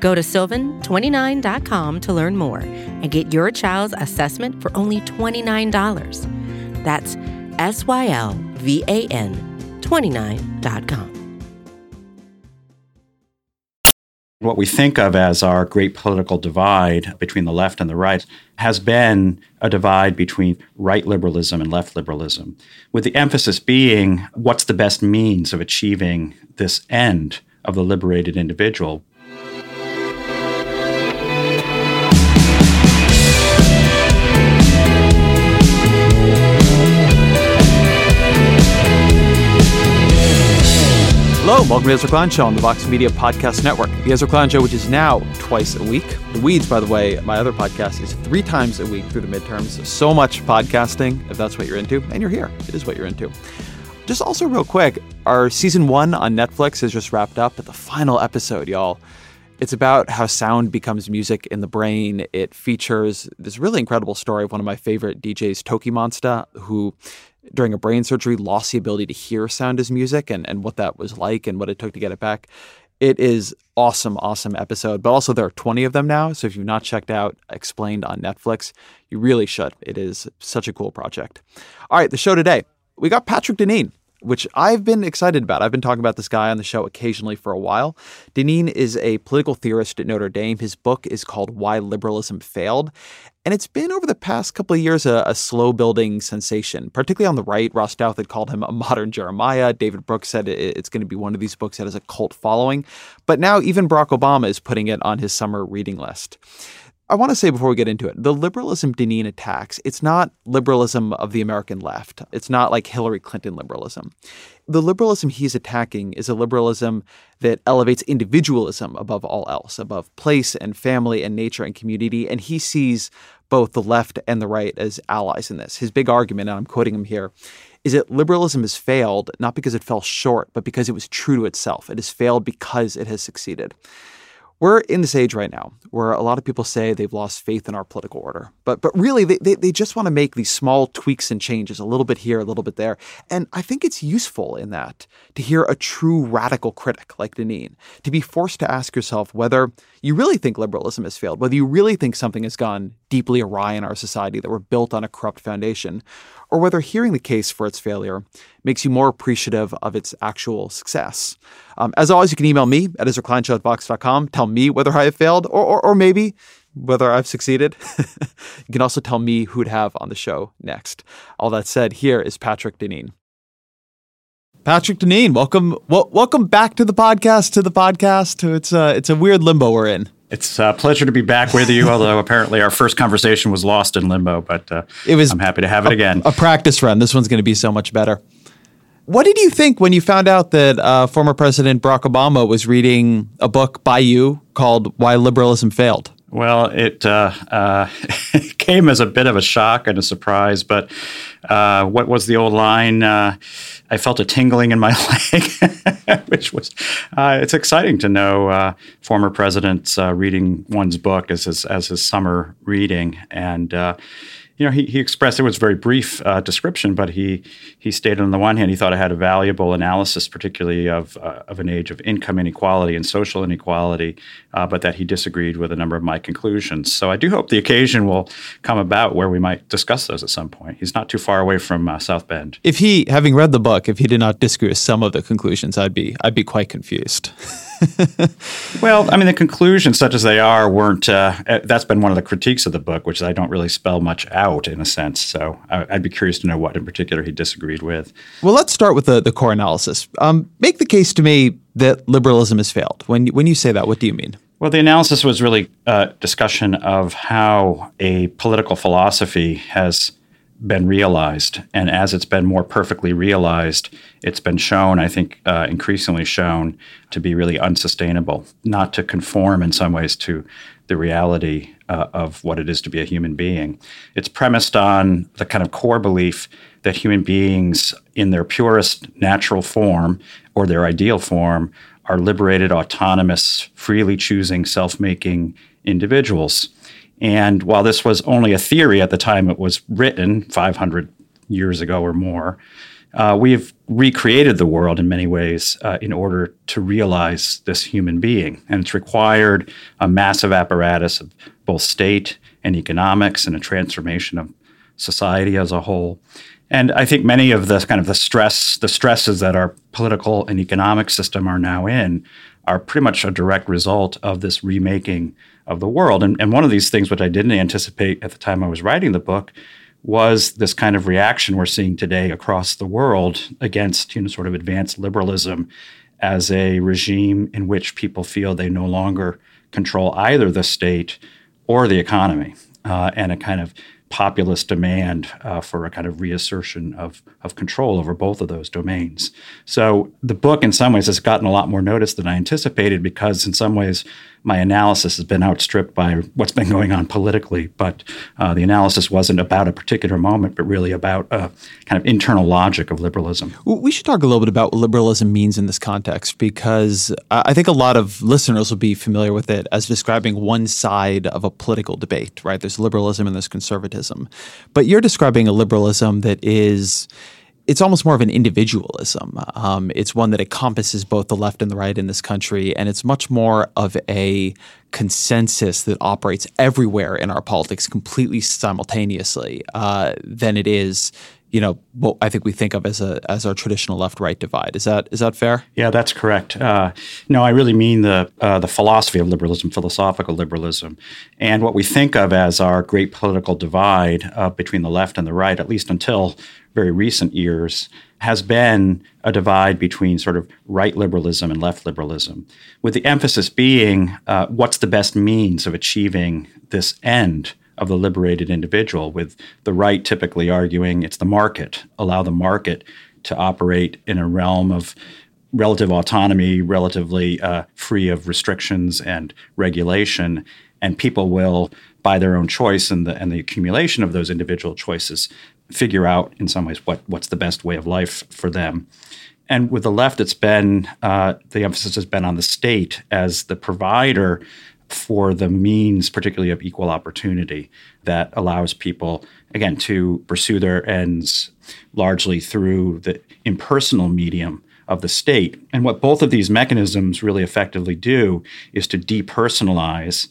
Go to sylvan29.com to learn more and get your child's assessment for only $29. That's S Y L V A N 29.com. What we think of as our great political divide between the left and the right has been a divide between right liberalism and left liberalism, with the emphasis being what's the best means of achieving this end of the liberated individual. Hello, welcome to Ezra Klein Show on the Vox Media Podcast Network. The Ezra Klein Show, which is now twice a week. The Weeds, by the way, my other podcast, is three times a week through the midterms. So much podcasting, if that's what you're into, and you're here. It is what you're into. Just also, real quick, our season one on Netflix has just wrapped up, but the final episode, y'all, it's about how sound becomes music in the brain. It features this really incredible story of one of my favorite DJs, TOKiMONSTA, who during a brain surgery lost the ability to hear sound as music and, and what that was like and what it took to get it back. It is awesome, awesome episode. But also there are 20 of them now. So if you've not checked out Explained on Netflix, you really should. It is such a cool project. All right, the show today. We got Patrick Deneen which I've been excited about. I've been talking about this guy on the show occasionally for a while. Deneen is a political theorist at Notre Dame. His book is called Why Liberalism Failed. And it's been over the past couple of years a, a slow building sensation, particularly on the right. Ross Douthat had called him a modern Jeremiah. David Brooks said it, it's going to be one of these books that has a cult following. But now even Barack Obama is putting it on his summer reading list. I want to say before we get into it, the liberalism Deneen attacks, it's not liberalism of the American left. It's not like Hillary Clinton liberalism. The liberalism he's attacking is a liberalism that elevates individualism above all else, above place and family and nature and community. And he sees both the left and the right as allies in this. His big argument, and I'm quoting him here, is that liberalism has failed not because it fell short, but because it was true to itself. It has failed because it has succeeded. We're in this age right now where a lot of people say they've lost faith in our political order. But but really they, they, they just want to make these small tweaks and changes, a little bit here, a little bit there. And I think it's useful in that to hear a true radical critic like Deneen, to be forced to ask yourself whether you really think liberalism has failed, whether you really think something has gone deeply awry in our society that we're built on a corrupt foundation, or whether hearing the case for its failure makes you more appreciative of its actual success. Um, as always, you can email me at ezrakleinshow. Tell me whether I have failed or, or, or maybe whether I've succeeded. you can also tell me who'd have on the show next. All that said, here is Patrick Deneen. Patrick Deneen, welcome, welcome back to the podcast. To the podcast. It's a, it's a weird limbo we're in. It's a pleasure to be back with you, although apparently our first conversation was lost in limbo, but uh, it was, I'm happy to have it a, again. A practice run. This one's going to be so much better. What did you think when you found out that uh, former President Barack Obama was reading a book by you called Why Liberalism Failed? Well, it, uh, uh, came as a bit of a shock and a surprise, but uh, what was the old line? Uh, I felt a tingling in my leg, which was, uh, it's exciting to know uh, former presidents reading one's book as his, as his summer reading. And you know, he, he expressed it was a very brief uh, description, but he he stated on the one hand he thought it had a valuable analysis, particularly of uh, of an age of income inequality and social inequality, uh, but that he disagreed with a number of my conclusions. So I do hope the occasion will come about where we might discuss those at some point. He's not too far away from uh, South Bend. If he, having read the book, if he did not disagree with some of the conclusions, I'd be I'd be quite confused. well, I mean, the conclusions, such as they are, weren't. Uh, that's been one of the critiques of the book, which is I don't really spell much out in a sense. So I, would be curious to know what in particular he disagreed with. Well, let's start with the, the core analysis. Um, make the case to me that liberalism has failed. When when you say that, what do you mean? Well, the analysis was really a discussion of how a political philosophy has been realized. And as it's been more perfectly realized, it's been shown, I think, uh, increasingly shown to be really unsustainable, not to conform in some ways to the reality uh, of what it is to be a human being. It's premised on the kind of core belief that human beings, in their purest natural form or their ideal form, are liberated, autonomous, freely choosing, self making individuals. And while this was only a theory at the time it was written, 500 years ago or more, uh, we've recreated the world in many ways uh, in order to realize this human being. And it's required a massive apparatus of both state and economics and a transformation of society as a whole. And I think many of the kind of the stress, the stresses that our political and economic system are now in are pretty much a direct result of this remaking of the world. And, and one of these things, which I didn't anticipate at the time I was writing the book, was this kind of reaction we're seeing today across the world against you know sort of advanced liberalism as a regime in which people feel they no longer control either the state or the economy, uh, and a kind of populist demand uh, for a kind of reassertion of, of control over both of those domains. So the book, in some ways, has gotten a lot more notice than I anticipated because, in some ways, my analysis has been outstripped by what's been going on politically. But uh, the analysis wasn't about a particular moment, but really about a kind of internal logic of liberalism. We should talk a little bit about what liberalism means in this context because I think a lot of listeners will be familiar with it as describing one side of a political debate, right? There's liberalism and there's conservatism. But you're describing a liberalism that is it's almost more of an individualism. Um, it's one that encompasses both the left and the right in this country, and it's much more of a consensus that operates everywhere in our politics completely simultaneously uh, than it is you know what I think we think of as a as our traditional left right divide. Is that is that fair? Yeah, that's correct. Uh, no, I really mean the uh, the philosophy of liberalism, philosophical liberalism, and what we think of as our great political divide uh, between the left and the right, at least until very recent years, has been a divide between sort of right liberalism and left liberalism, with the emphasis being uh, what's the best means of achieving this end of the liberated individual, with the right typically arguing it's the market, allow the market to operate in a realm of relative autonomy, relatively uh, free of restrictions and regulation, and people will, by their own choice and the and the accumulation of those individual choices, figure out in some ways what what's the best way of life for them. And with the left, it's been uh, the emphasis has been on the state as the provider for the means, particularly of equal opportunity, that allows people, again, to pursue their ends largely through the impersonal medium of the state. And what both of these mechanisms really effectively do is to depersonalize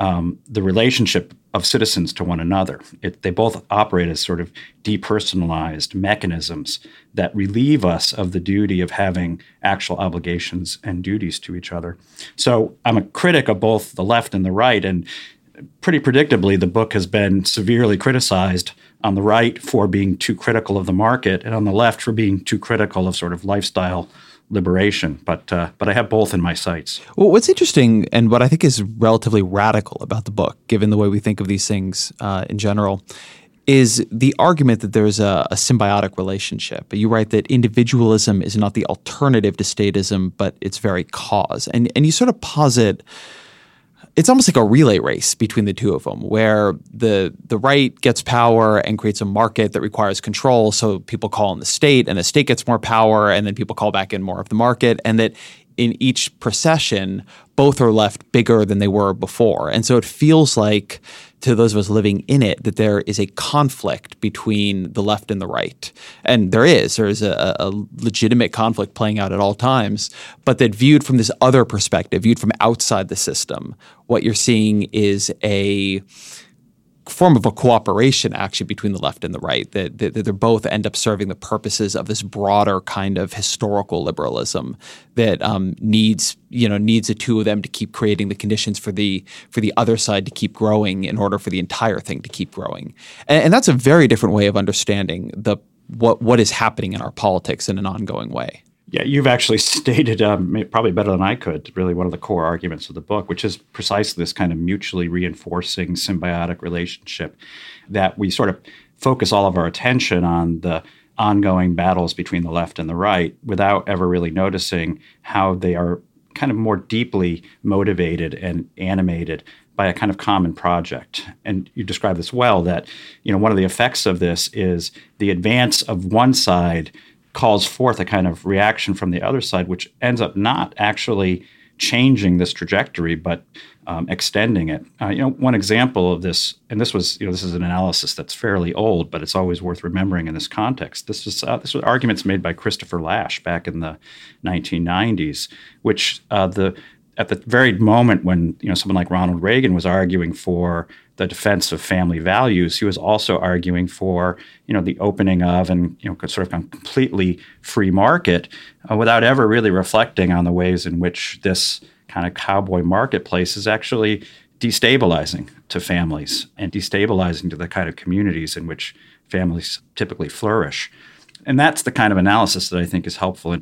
um, the relationship of citizens to one another. It, they both operate as sort of depersonalized mechanisms that relieve us of the duty of having actual obligations and duties to each other. So I'm a critic of both the left and the right, and pretty predictably, the book has been severely criticized on the right for being too critical of the market, and on the left for being too critical of sort of lifestyle liberation. But uh, but I have both in my sights. Well, what's interesting and what I think is relatively radical about the book, given the way we think of these things uh, in general, is the argument that there's a, a, symbiotic relationship. You write that individualism is not the alternative to statism, but its very cause, and and you sort of posit it's almost like a relay race between the two of them, where the the right gets power and creates a market that requires control. So people call in the state, and the state gets more power, and then people call back in more of the market, and that in each procession, both are left bigger than they were before. And so it feels like to those of us living in it that there is a conflict between the left and the right. And there is. There is a, a, legitimate conflict playing out at all times. But that viewed from this other perspective, viewed from outside the system, what you're seeing is a form of a cooperation actually between the left and the right that, that, that both end up serving the purposes of this broader kind of historical liberalism that um, needs you know needs the two of them to keep creating the conditions for the for the other side to keep growing in order for the entire thing to keep growing. And, and that's a very different way of understanding the what what is happening in our politics in an ongoing way yeah, you've actually stated um, probably better than I could, really one of the core arguments of the book, which is precisely this kind of mutually reinforcing symbiotic relationship that we sort of focus all of our attention on the ongoing battles between the left and the right without ever really noticing how they are kind of more deeply motivated and animated by a kind of common project. And you describe this well that, you know, one of the effects of this is the advance of one side calls forth a kind of reaction from the other side, which ends up not actually changing this trajectory, but um, extending it. Uh, you know, one example of this, and this was, you know, this is an analysis that's fairly old, but it's always worth remembering in this context. This was uh, this was arguments made by Christopher Lasch back in the 1990s, which uh, the at the very moment when you know someone like Ronald Reagan was arguing for the defense of family values, he was also arguing for you know the opening of and you know sort of a completely free market uh, without ever really reflecting on the ways in which this kind of cowboy marketplace is actually destabilizing to families and destabilizing to the kind of communities in which families typically flourish. And that's the kind of analysis that I think is helpful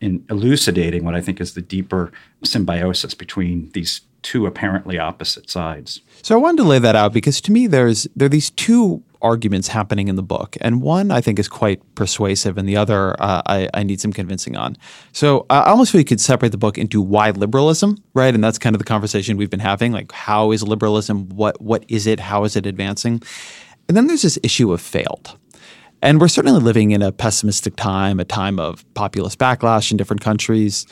in elucidating what I think is the deeper symbiosis between these two apparently opposite sides. So I wanted to lay that out because to me there's there are these two arguments happening in the book, and one I think is quite persuasive, and the other uh, I, I, need some convincing on. So I almost feel you could separate the book into why liberalism, right? And that's kind of the conversation we've been having. Like, how is liberalism? What what is it? How is it advancing? And then there's this issue of failed. And we're certainly living in a pessimistic time, a time of populist backlash in different countries.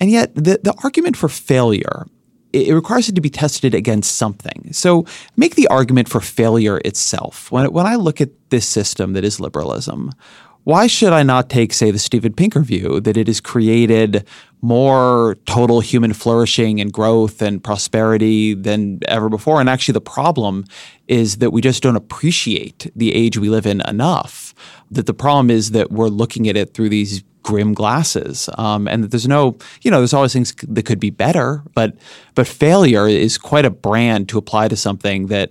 And yet, the, the argument for failure it requires it to be tested against something. So make the argument for failure itself. When, when I look at this system that is liberalism, why should I not take, say, the Steven Pinker view that it has created more total human flourishing and growth and prosperity than ever before? And actually, the problem is that we just don't appreciate the age we live in enough. That the problem is that we're looking at it through these grim glasses, um, and that there's no, you know, there's always things that could be better, but but failure is quite a brand to apply to something that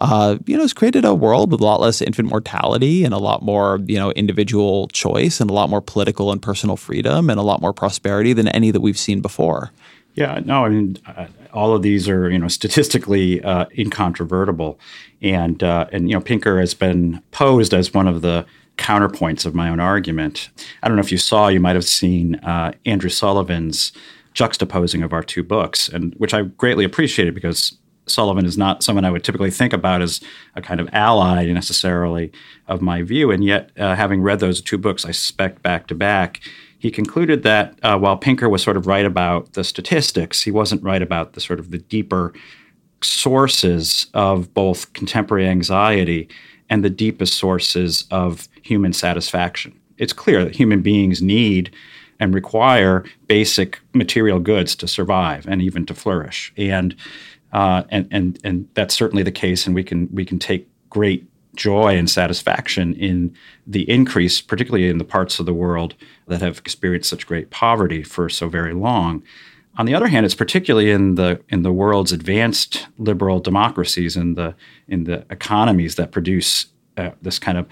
uh, you know, has created a world with a lot less infant mortality and a lot more, you know, individual choice and a lot more political and personal freedom and a lot more prosperity than any that we've seen before. Yeah, no, I mean, uh, all of these are, you know, statistically uh, incontrovertible, and uh, and you know, Pinker has been posed as one of the counterpoints of my own argument. I don't know if you saw, you might have seen uh, Andrew Sullivan's juxtaposing of our two books, and which I greatly appreciated because Sullivan is not someone I would typically think about as a kind of ally necessarily of my view. And yet, uh, having read those two books, I suspect back to back, he concluded that uh, while Pinker was sort of right about the statistics, he wasn't right about the sort of the deeper sources of both contemporary anxiety and the deepest sources of human satisfaction. It's clear that human beings need and require basic material goods to survive and even to flourish. And uh, and and and that's certainly the case. And we can we can take great joy and satisfaction in the increase, particularly in the parts of the world that have experienced such great poverty for so very long. On the other hand, it's particularly in the in the world's advanced liberal democracies and the in the economies that produce uh, this kind of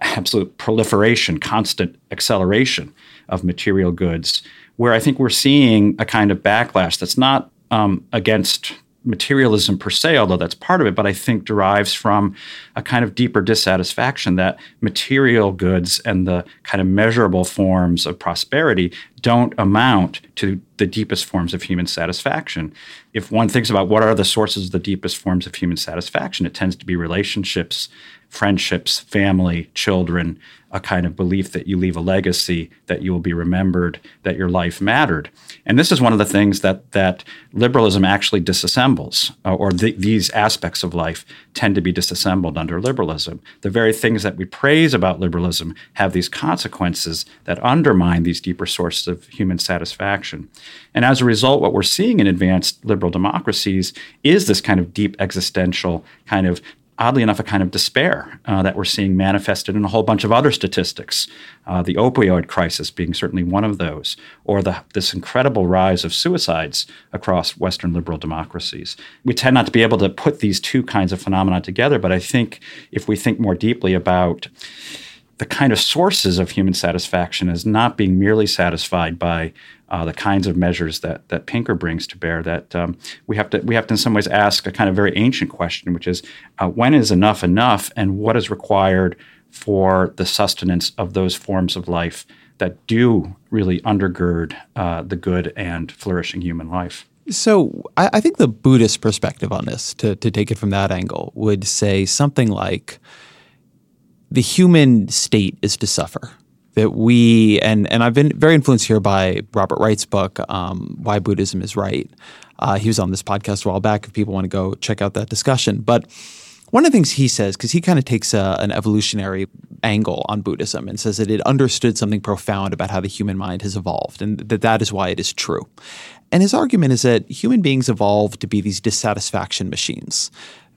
absolute proliferation, constant acceleration of material goods, where I think we're seeing a kind of backlash that's not um, against materialism per se, although that's part of it, but I think derives from a kind of deeper dissatisfaction that material goods and the kind of measurable forms of prosperity don't amount to the deepest forms of human satisfaction. If one thinks about what are the sources of the deepest forms of human satisfaction, it tends to be relationships, friendships, family, children, a kind of belief that you leave a legacy, that you will be remembered, that your life mattered. And this is one of the things that that liberalism actually disassembles, uh, or the, these aspects of life tend to be disassembled under liberalism. The very things that we praise about liberalism have these consequences that undermine these deeper sources of human satisfaction. And as a result, what we're seeing in advanced liberal democracies is this kind of deep existential kind of oddly enough, a kind of despair uh, that we're seeing manifested in a whole bunch of other statistics. Uh, the opioid crisis being certainly one of those, or the, this incredible rise of suicides across Western liberal democracies. We tend not to be able to put these two kinds of phenomena together, but I think if we think more deeply about the kind of sources of human satisfaction as not being merely satisfied by uh, the kinds of measures that that Pinker brings to bear. That um, we have to we have to in some ways ask a kind of very ancient question, which is uh, when is enough enough, and what is required for the sustenance of those forms of life that do really undergird uh, the good and flourishing human life. So I, I think the Buddhist perspective on this, to to take it from that angle, would say something like the human state is to suffer that we and and I've been very influenced here by Robert Wright's book, um, Why Buddhism is Right. Uh, he was on this podcast a while back. If people want to go check out that discussion, but one of the things he says, because he kind of takes a, an evolutionary angle on Buddhism and says that it understood something profound about how the human mind has evolved, and that that is why it is true. And his argument is that human beings evolved to be these dissatisfaction machines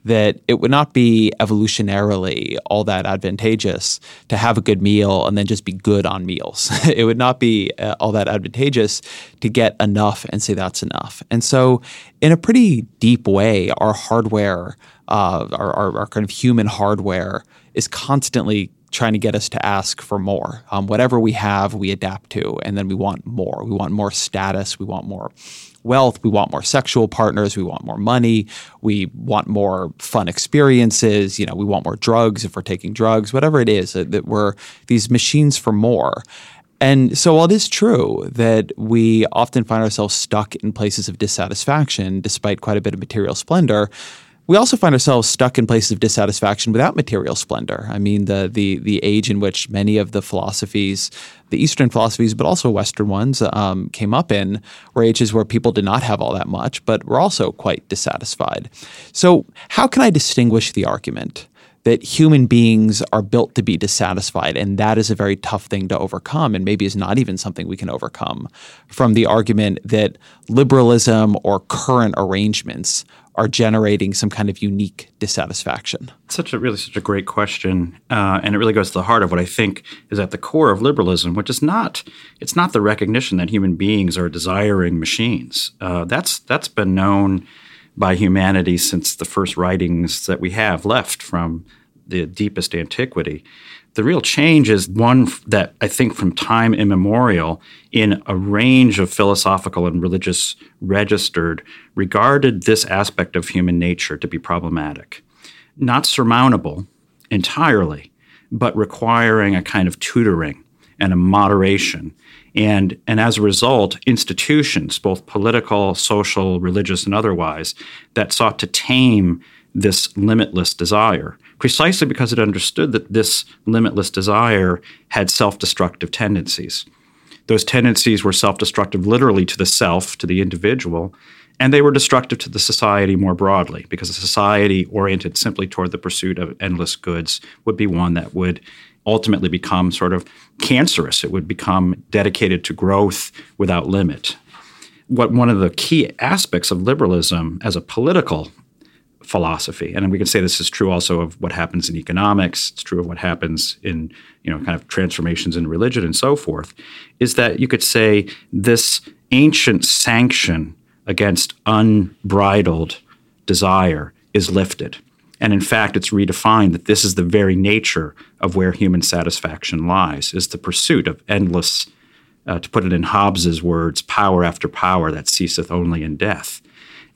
that it would not be evolutionarily all that advantageous to have a good meal and then just be good on meals. it would not be uh, all that advantageous to get enough and say that's enough. And so, in a pretty deep way, our hardware, uh, our, our, our kind of human hardware, is constantly trying to get us to ask for more. Um, whatever we have, we adapt to, and then we want more. We want more status. We want more wealth. We want more sexual partners. We want more money. We want more fun experiences. You know, we want more drugs if we're taking drugs, whatever it is, uh, that we're these machines for more. And so, while it is true that we often find ourselves stuck in places of dissatisfaction despite quite a bit of material splendor, we also find ourselves stuck in places of dissatisfaction without material splendor. I mean, the the the age in which many of the philosophies, the Eastern philosophies, but also Western ones, um, came up in, were ages where people did not have all that much, but were also quite dissatisfied. So, how can I distinguish the argument? that human beings are built to be dissatisfied, and that is a very tough thing to overcome, and maybe is not even something we can overcome from the argument that liberalism or current arrangements are generating some kind of unique dissatisfaction? Such a really such a great question, uh, and it really goes to the heart of what I think is at the core of liberalism, which is not it's not the recognition that human beings are desiring machines. Uh, that's that's been known by humanity since the first writings that we have left from the deepest antiquity. The real change is one that I think from time immemorial, in a range of philosophical and religious registered, regarded this aspect of human nature to be problematic. Not surmountable entirely, but requiring a kind of tutoring and a moderation. And, and as a result, institutions, both political, social, religious, and otherwise, that sought to tame this limitless desire precisely because it understood that this limitless desire had self destructive tendencies. Those tendencies were self destructive literally to the self, to the individual, and they were destructive to the society more broadly because a society oriented simply toward the pursuit of endless goods would be one that would ultimately become sort of cancerous. It would become dedicated to growth without limit. What one of the key aspects of liberalism as a political philosophy. And we can say this is true also of what happens in economics, it's true of what happens in, you know, kind of transformations in religion and so forth, is that you could say this ancient sanction against unbridled desire is lifted. And in fact, it's redefined that this is the very nature of where human satisfaction lies, is the pursuit of endless, uh, to put it in Hobbes's words, power after power that ceaseth only in death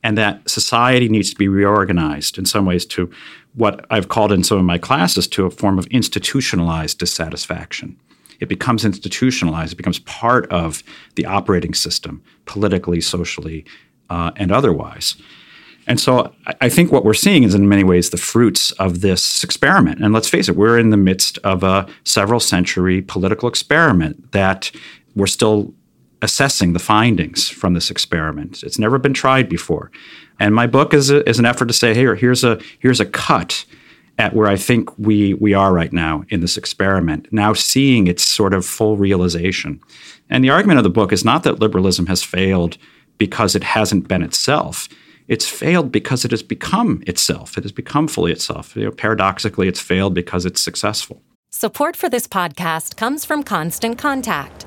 and that society needs to be reorganized in some ways to what I've called in some of my classes to a form of institutionalized dissatisfaction. It becomes institutionalized, it becomes part of the operating system, politically, socially, uh, and otherwise. And so I think what we're seeing is in many ways the fruits of this experiment. And let's face it, we're in the midst of a several century political experiment that we're still assessing the findings from this experiment. It's never been tried before. And my book is, a, is an effort to say, hey, here's a, here's a cut at where I think we, we are right now in this experiment, now seeing its sort of full realization. And the argument of the book is not that liberalism has failed because it hasn't been itself. It's failed because it has become itself. It has become fully itself. You know, paradoxically, it's failed because it's successful. Support for this podcast comes from Constant Contact.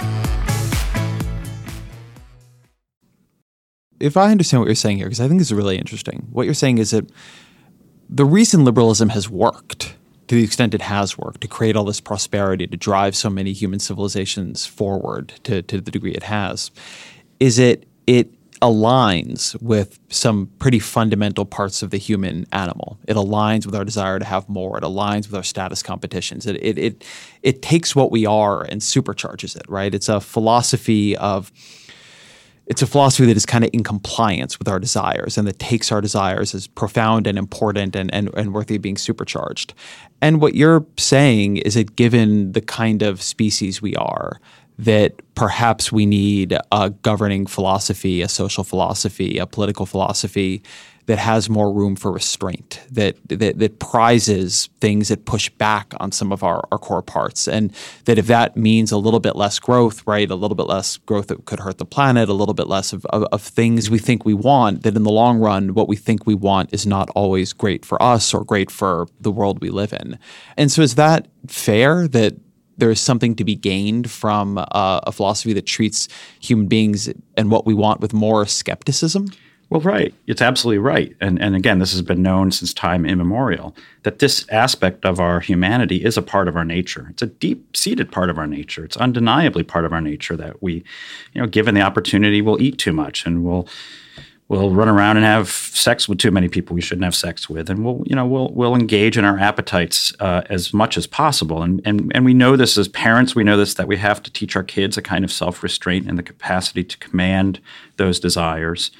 if I understand what you're saying here, because I think this is really interesting, what you're saying is that the reason liberalism has worked, to the extent it has worked, to create all this prosperity, to drive so many human civilizations forward to, to the degree it has, is it it aligns with some pretty fundamental parts of the human animal. It aligns with our desire to have more. It aligns with our status competitions. It it it, it takes what we are and supercharges it. Right. It's a philosophy of it's a philosophy that is kind of in compliance with our desires and that takes our desires as profound and important and, and, and worthy of being supercharged. And what you're saying is that given the kind of species we are, that perhaps we need a governing philosophy, a social philosophy, a political philosophy that has more room for restraint, that, that that prizes things that push back on some of our, our core parts. And that if that means a little bit less growth, right, a little bit less growth that could hurt the planet, a little bit less of, of, of things we think we want, that in the long run, what we think we want is not always great for us or great for the world we live in. And so is that fair that there is something to be gained from uh, a philosophy that treats human beings and what we want with more skepticism? Well, right. It's absolutely right. And, and again, this has been known since time immemorial that this aspect of our humanity is a part of our nature. It's a deep seated part of our nature. It's undeniably part of our nature that we, you know, given the opportunity, we'll eat too much and we'll, we'll run around and have sex with too many people we shouldn't have sex with, and we'll you know we'll we'll engage in our appetites uh, as much as possible. And and and we know this as parents. We know this that we have to teach our kids a kind of self restraint and the capacity to command those desires.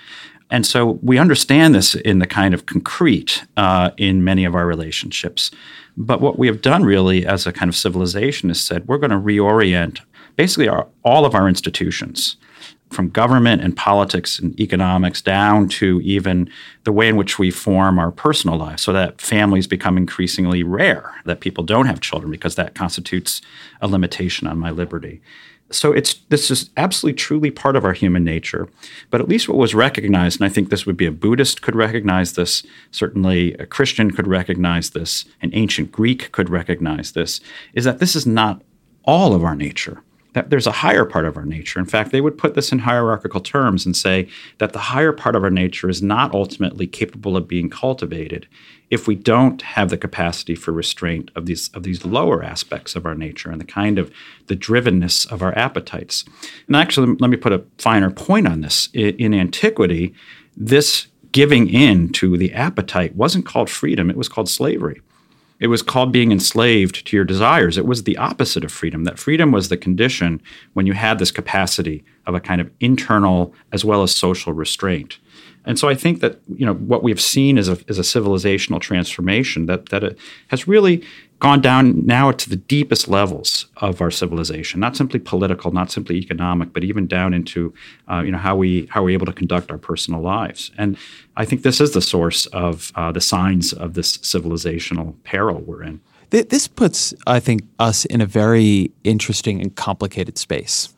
And so we understand this in the kind of concrete uh, in many of our relationships. But what we have done really as a kind of civilization is said we're going to reorient basically our, all of our institutions from government and politics and economics down to even the way in which we form our personal lives so that families become increasingly rare, that people don't have children because that constitutes a limitation on my liberty so it's this is absolutely truly part of our human nature. But at least what was recognized and i think this would be a buddhist could recognize this certainly a christian could recognize this an ancient greek could recognize this is that this is not all of our nature that there's a higher part of our nature. In fact, they would put this in hierarchical terms and say that the higher part of our nature is not ultimately capable of being cultivated if we don't have the capacity for restraint of these of these lower aspects of our nature and the kind of the drivenness of our appetites. And actually, let me put a finer point on this. In antiquity, this giving in to the appetite wasn't called freedom; it was called slavery. It was called being enslaved to your desires. It was the opposite of freedom. That freedom was the condition when you had this capacity of a kind of internal as well as social restraint. And so I think that you know what we've seen is a, is a civilizational transformation that that has really gone down now to the deepest levels of our civilization, not simply political, not simply economic, but even down into uh, you know how we how we're able to conduct our personal lives. And I think this is the source of uh, the signs of this civilizational peril we're in. This puts, I think, us in a very interesting and complicated space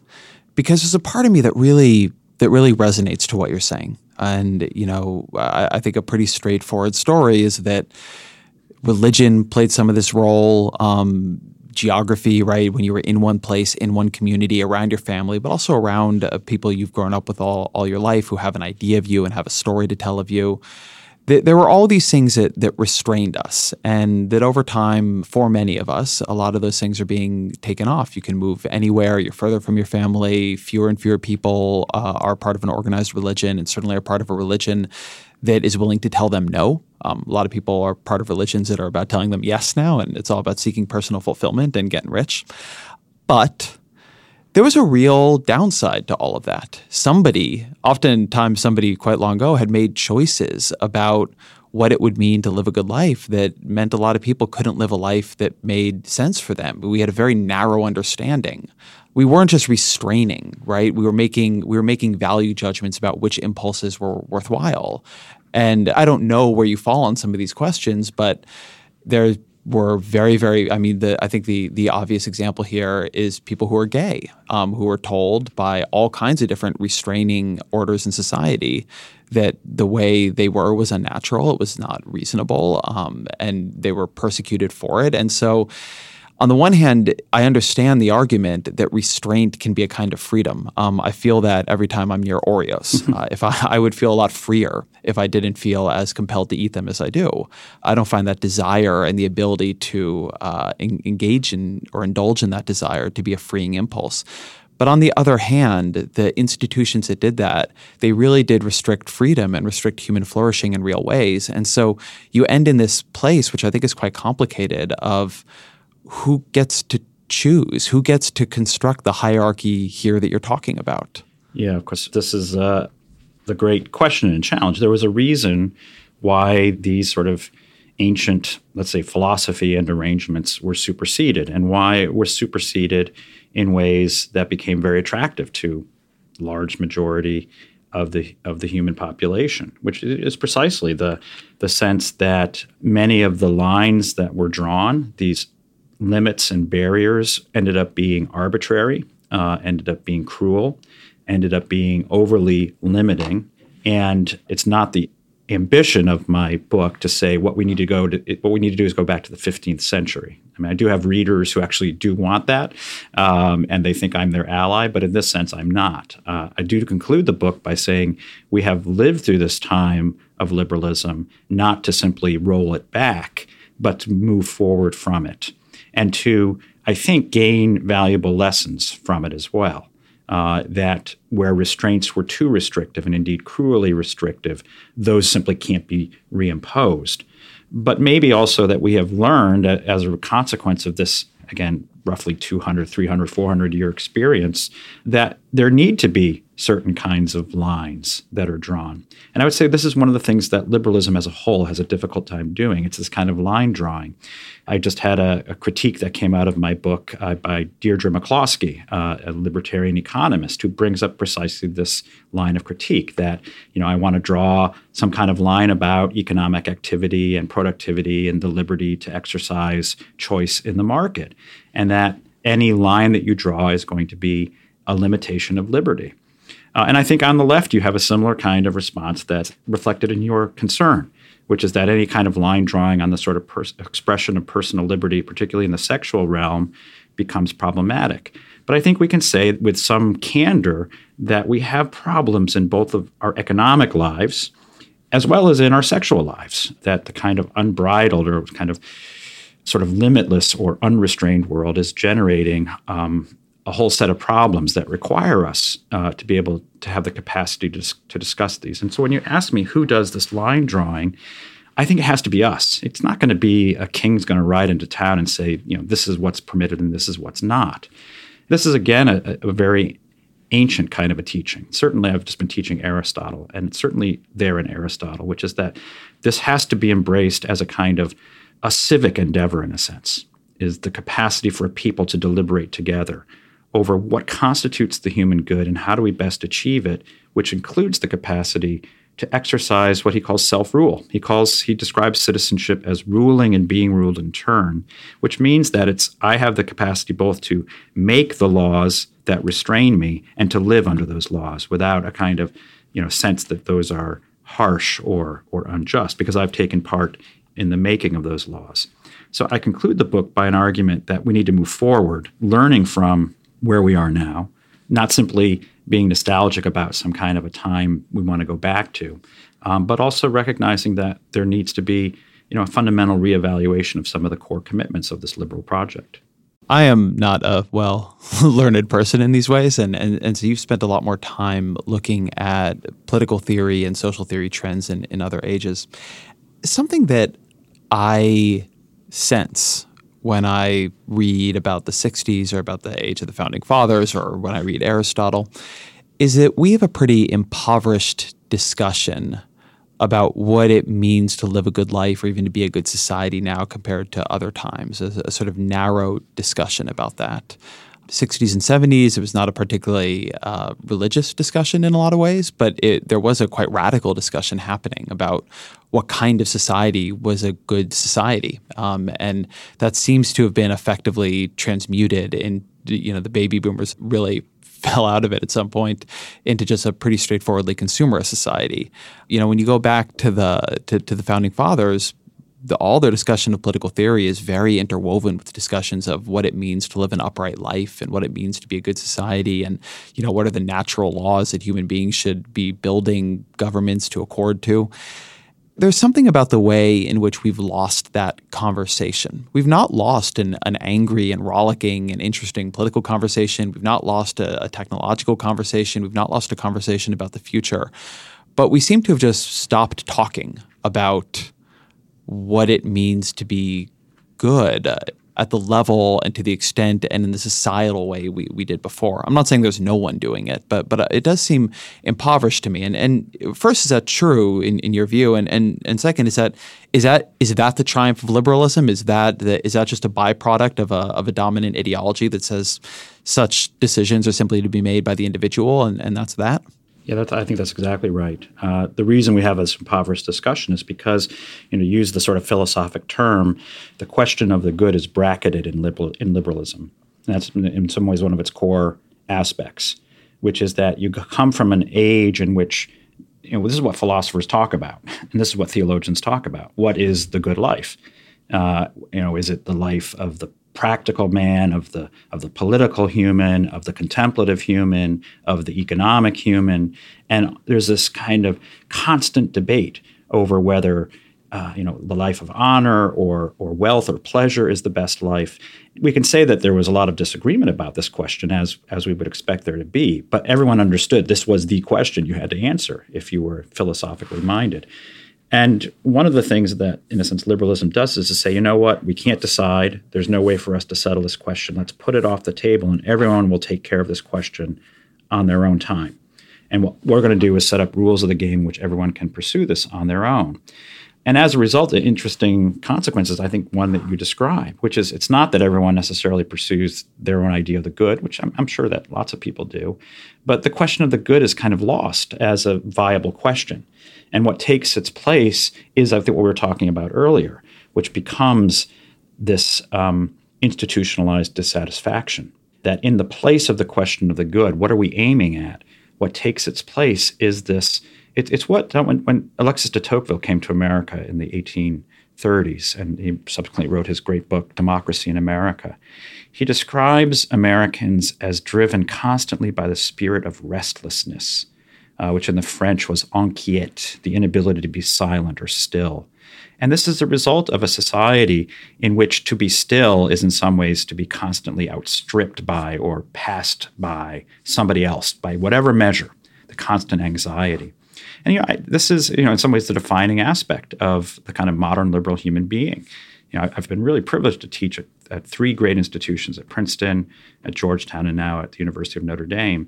because there's a part of me that really that really resonates to what you're saying. And, you know, I, I think a pretty straightforward story is that religion played some of this role. Um, geography, right? When you were in one place, in one community, around your family, but also around uh, people you've grown up with all, all your life who have an idea of you and have a story to tell of you. th- there were all these things that, that restrained us, and that over time, for many of us, a lot of those things are being taken off. You can move anywhere, you're further from your family, fewer and fewer people uh, are part of an organized religion, and certainly are part of a religion that is willing to tell them no. Um, a lot of people are part of religions that are about telling them yes now, and it's all about seeking personal fulfillment and getting rich. But there was a real downside to all of that. Somebody, oftentimes somebody quite long ago, had made choices about what it would mean to live a good life that meant a lot of people couldn't live a life that made sense for them. We had a very narrow understanding. We weren't just restraining, right? We were making we were making value judgments about which impulses were worthwhile. And I don't know where you fall on some of these questions, but there were very, very. I mean, the I think the the obvious example here is people who are gay, um, who are told by all kinds of different restraining orders in society that the way they were was unnatural, it was not reasonable, um, and they were persecuted for it, and so on the one hand, I understand the argument that restraint can be a kind of freedom. Um, I feel that every time I'm near Oreos. uh, if I, I would feel a lot freer if I didn't feel as compelled to eat them as I do. I don't find that desire and the ability to uh, en- engage in or indulge in that desire to be a freeing impulse. But on the other hand, the institutions that did that, they really did restrict freedom and restrict human flourishing in real ways. And so you end in this place, which I think is quite complicated, of who gets to choose? Who gets to construct the hierarchy here that you're talking about? Yeah, of course. This is uh, the great question and challenge. There was a reason why these sort of ancient, let's say, philosophy and arrangements were superseded, and why it was superseded in ways that became very attractive to large majority of the of the human population, which is precisely the the sense that many of the lines that were drawn, these limits and barriers ended up being arbitrary, uh, ended up being cruel, ended up being overly limiting. And it's not the ambition of my book to say what we need to go to what we need to do is go back to the 15th century. I mean, I do have readers who actually do want that, um, and they think I'm their ally. But in this sense, I'm not. Uh, I do conclude the book by saying we have lived through this time of liberalism, not to simply roll it back, but to move forward from it and to, I think, gain valuable lessons from it as well. Uh, that where restraints were too restrictive and indeed cruelly restrictive, those simply can't be reimposed. But maybe also that we have learned as a consequence of this, again, roughly 200, 300, 400 year experience, that there need to be certain kinds of lines that are drawn. And I would say this is one of the things that liberalism as a whole has a difficult time doing. It's this kind of line drawing. I just had a, a critique that came out of my book uh, by Deirdre McCloskey, uh, a libertarian economist, who brings up precisely this line of critique that, you know, I want to draw some kind of line about economic activity and productivity and the liberty to exercise choice in the market. And that any line that you draw is going to be a limitation of liberty. Uh, and I think on the left, you have a similar kind of response that's reflected in your concern, which is that any kind of line drawing on the sort of pers- expression of personal liberty, particularly in the sexual realm, becomes problematic. But I think we can say with some candor that we have problems in both of our economic lives as well as in our sexual lives, that the kind of unbridled or kind of sort of limitless or unrestrained world is generating um, a whole set of problems that require us uh, to be able to have the capacity to, to discuss these. And so when you ask me who does this line drawing, I think it has to be us. It's not going to be a king's going to ride into town and say, you know, this is what's permitted and this is what's not. This is, again, a, a very ancient kind of a teaching. Certainly, I've just been teaching Aristotle, and certainly there in Aristotle, which is that this has to be embraced as a kind of a civic endeavor, in a sense, is the capacity for people to deliberate together over what constitutes the human good and how do we best achieve it, which includes the capacity to exercise what he calls self-rule. He calls he describes citizenship as ruling and being ruled in turn, which means that it's I have the capacity both to make the laws that restrain me and to live under those laws without a kind of, you know, sense that those are harsh or or unjust because I've taken part in the making of those laws. So I conclude the book by an argument that we need to move forward, learning from where we are now, not simply being nostalgic about some kind of a time we want to go back to, um, but also recognizing that there needs to be you know a fundamental reevaluation of some of the core commitments of this liberal project. I am not a well learned person in these ways, and, and and so you've spent a lot more time looking at political theory and social theory trends in, in other ages. Something that I sense when I read about the 60s or about the age of the founding fathers or when I read Aristotle is that we have a pretty impoverished discussion about what it means to live a good life or even to be a good society now compared to other times, a, a sort of narrow discussion about that. 60s and 70s, it was not a particularly uh, religious discussion in a lot of ways, but it, there was a quite radical discussion happening about what kind of society was a good society, um, and that seems to have been effectively transmuted in you know the baby boomers really fell out of it at some point into just a pretty straightforwardly consumerist society. You know, when you go back to the to, to the founding fathers, the, all their discussion of political theory is very interwoven with discussions of what it means to live an upright life and what it means to be a good society and you know what are the natural laws that human beings should be building governments to accord to there's something about the way in which we've lost that conversation. We've not lost an, an angry and rollicking and interesting political conversation. We've not lost a, a technological conversation. We've not lost a conversation about the future. But we seem to have just stopped talking about what it means to be good uh, at the level and to the extent and in the societal way we, we did before. I'm not saying there's no one doing it, but but uh, it does seem impoverished to me. And and first, is that true in, in your view? And, and and second, is that is that is that the triumph of liberalism? Is that the, is that just a byproduct of a of a dominant ideology that says such decisions are simply to be made by the individual, and, and that's that? Yeah, that's, I think that's exactly right. Uh, the reason we have this impoverished discussion is because, you know, use the sort of philosophic term, the question of the good is bracketed in liberal in liberalism. And that's in some ways one of its core aspects, which is that you come from an age in which, you know, this is what philosophers talk about, and this is what theologians talk about. What is the good life? Uh, you know, is it the life of the practical man, of the of the political human, of the contemplative human, of the economic human, and there's this kind of constant debate over whether uh, you know the life of honor or or wealth or pleasure is the best life. We can say that there was a lot of disagreement about this question, as as we would expect there to be, but everyone understood this was the question you had to answer if you were philosophically minded. And one of the things that, in a sense, liberalism does is to say, you know what, we can't decide. There's no way for us to settle this question. Let's put it off the table, and everyone will take care of this question on their own time. And what we're going to do is set up rules of the game which everyone can pursue this on their own. And as a result, interesting consequences, I think, one that you describe, which is it's not that everyone necessarily pursues their own idea of the good, which I'm, I'm, sure that lots of people do, but the question of the good is kind of lost as a viable question. And what takes its place is, I think, what we were talking about earlier, which becomes this um, institutionalized dissatisfaction. That in the place of the question of the good, what are we aiming at? What takes its place is this. It, it's what when, when Alexis de Tocqueville came to America in the 1830s, and he subsequently wrote his great book, Democracy in America. He describes Americans as driven constantly by the spirit of restlessness uh, which in the French was inquiet, the inability to be silent or still. And this is the result of a society in which to be still is in some ways to be constantly outstripped by or passed by somebody else, by whatever measure, the constant anxiety. And you know, I, this is you know in some ways the defining aspect of the kind of modern liberal human being. You know, I've been really privileged to teach at, at three great institutions at Princeton, at Georgetown, and now at the University of Notre Dame.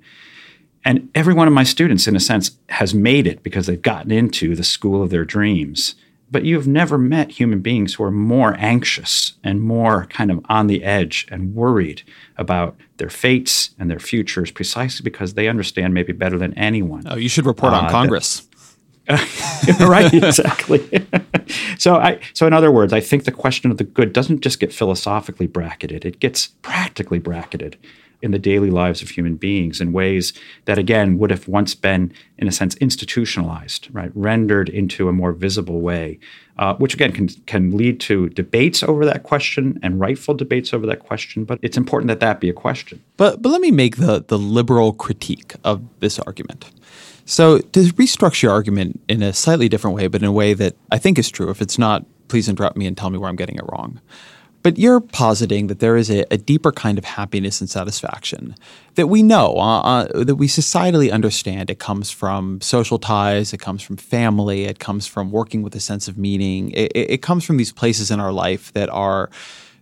And every one of my students, in a sense, has made it because they've gotten into the school of their dreams. But you've never met human beings who are more anxious and more kind of on the edge and worried about their fates and their futures precisely because they understand maybe better than anyone. Oh, you should report on uh, Congress. That, right, exactly. so I so in other words, I think the question of the good doesn't just get philosophically bracketed, it gets practically bracketed in the daily lives of human beings in ways that, again, would have once been, in a sense, institutionalized, right, rendered into a more visible way, uh, which again can can lead to debates over that question and rightful debates over that question. But it's important that that be a question. But but let me make the the liberal critique of this argument. So to restructure your argument in a slightly different way, but in a way that I think is true. If it's not, please interrupt me and tell me where I'm getting it wrong. But you're positing that there is a, a, deeper kind of happiness and satisfaction that we know, uh, uh, that we societally understand. It comes from social ties, it comes from family, it comes from working with a sense of meaning. It, it comes from these places in our life that are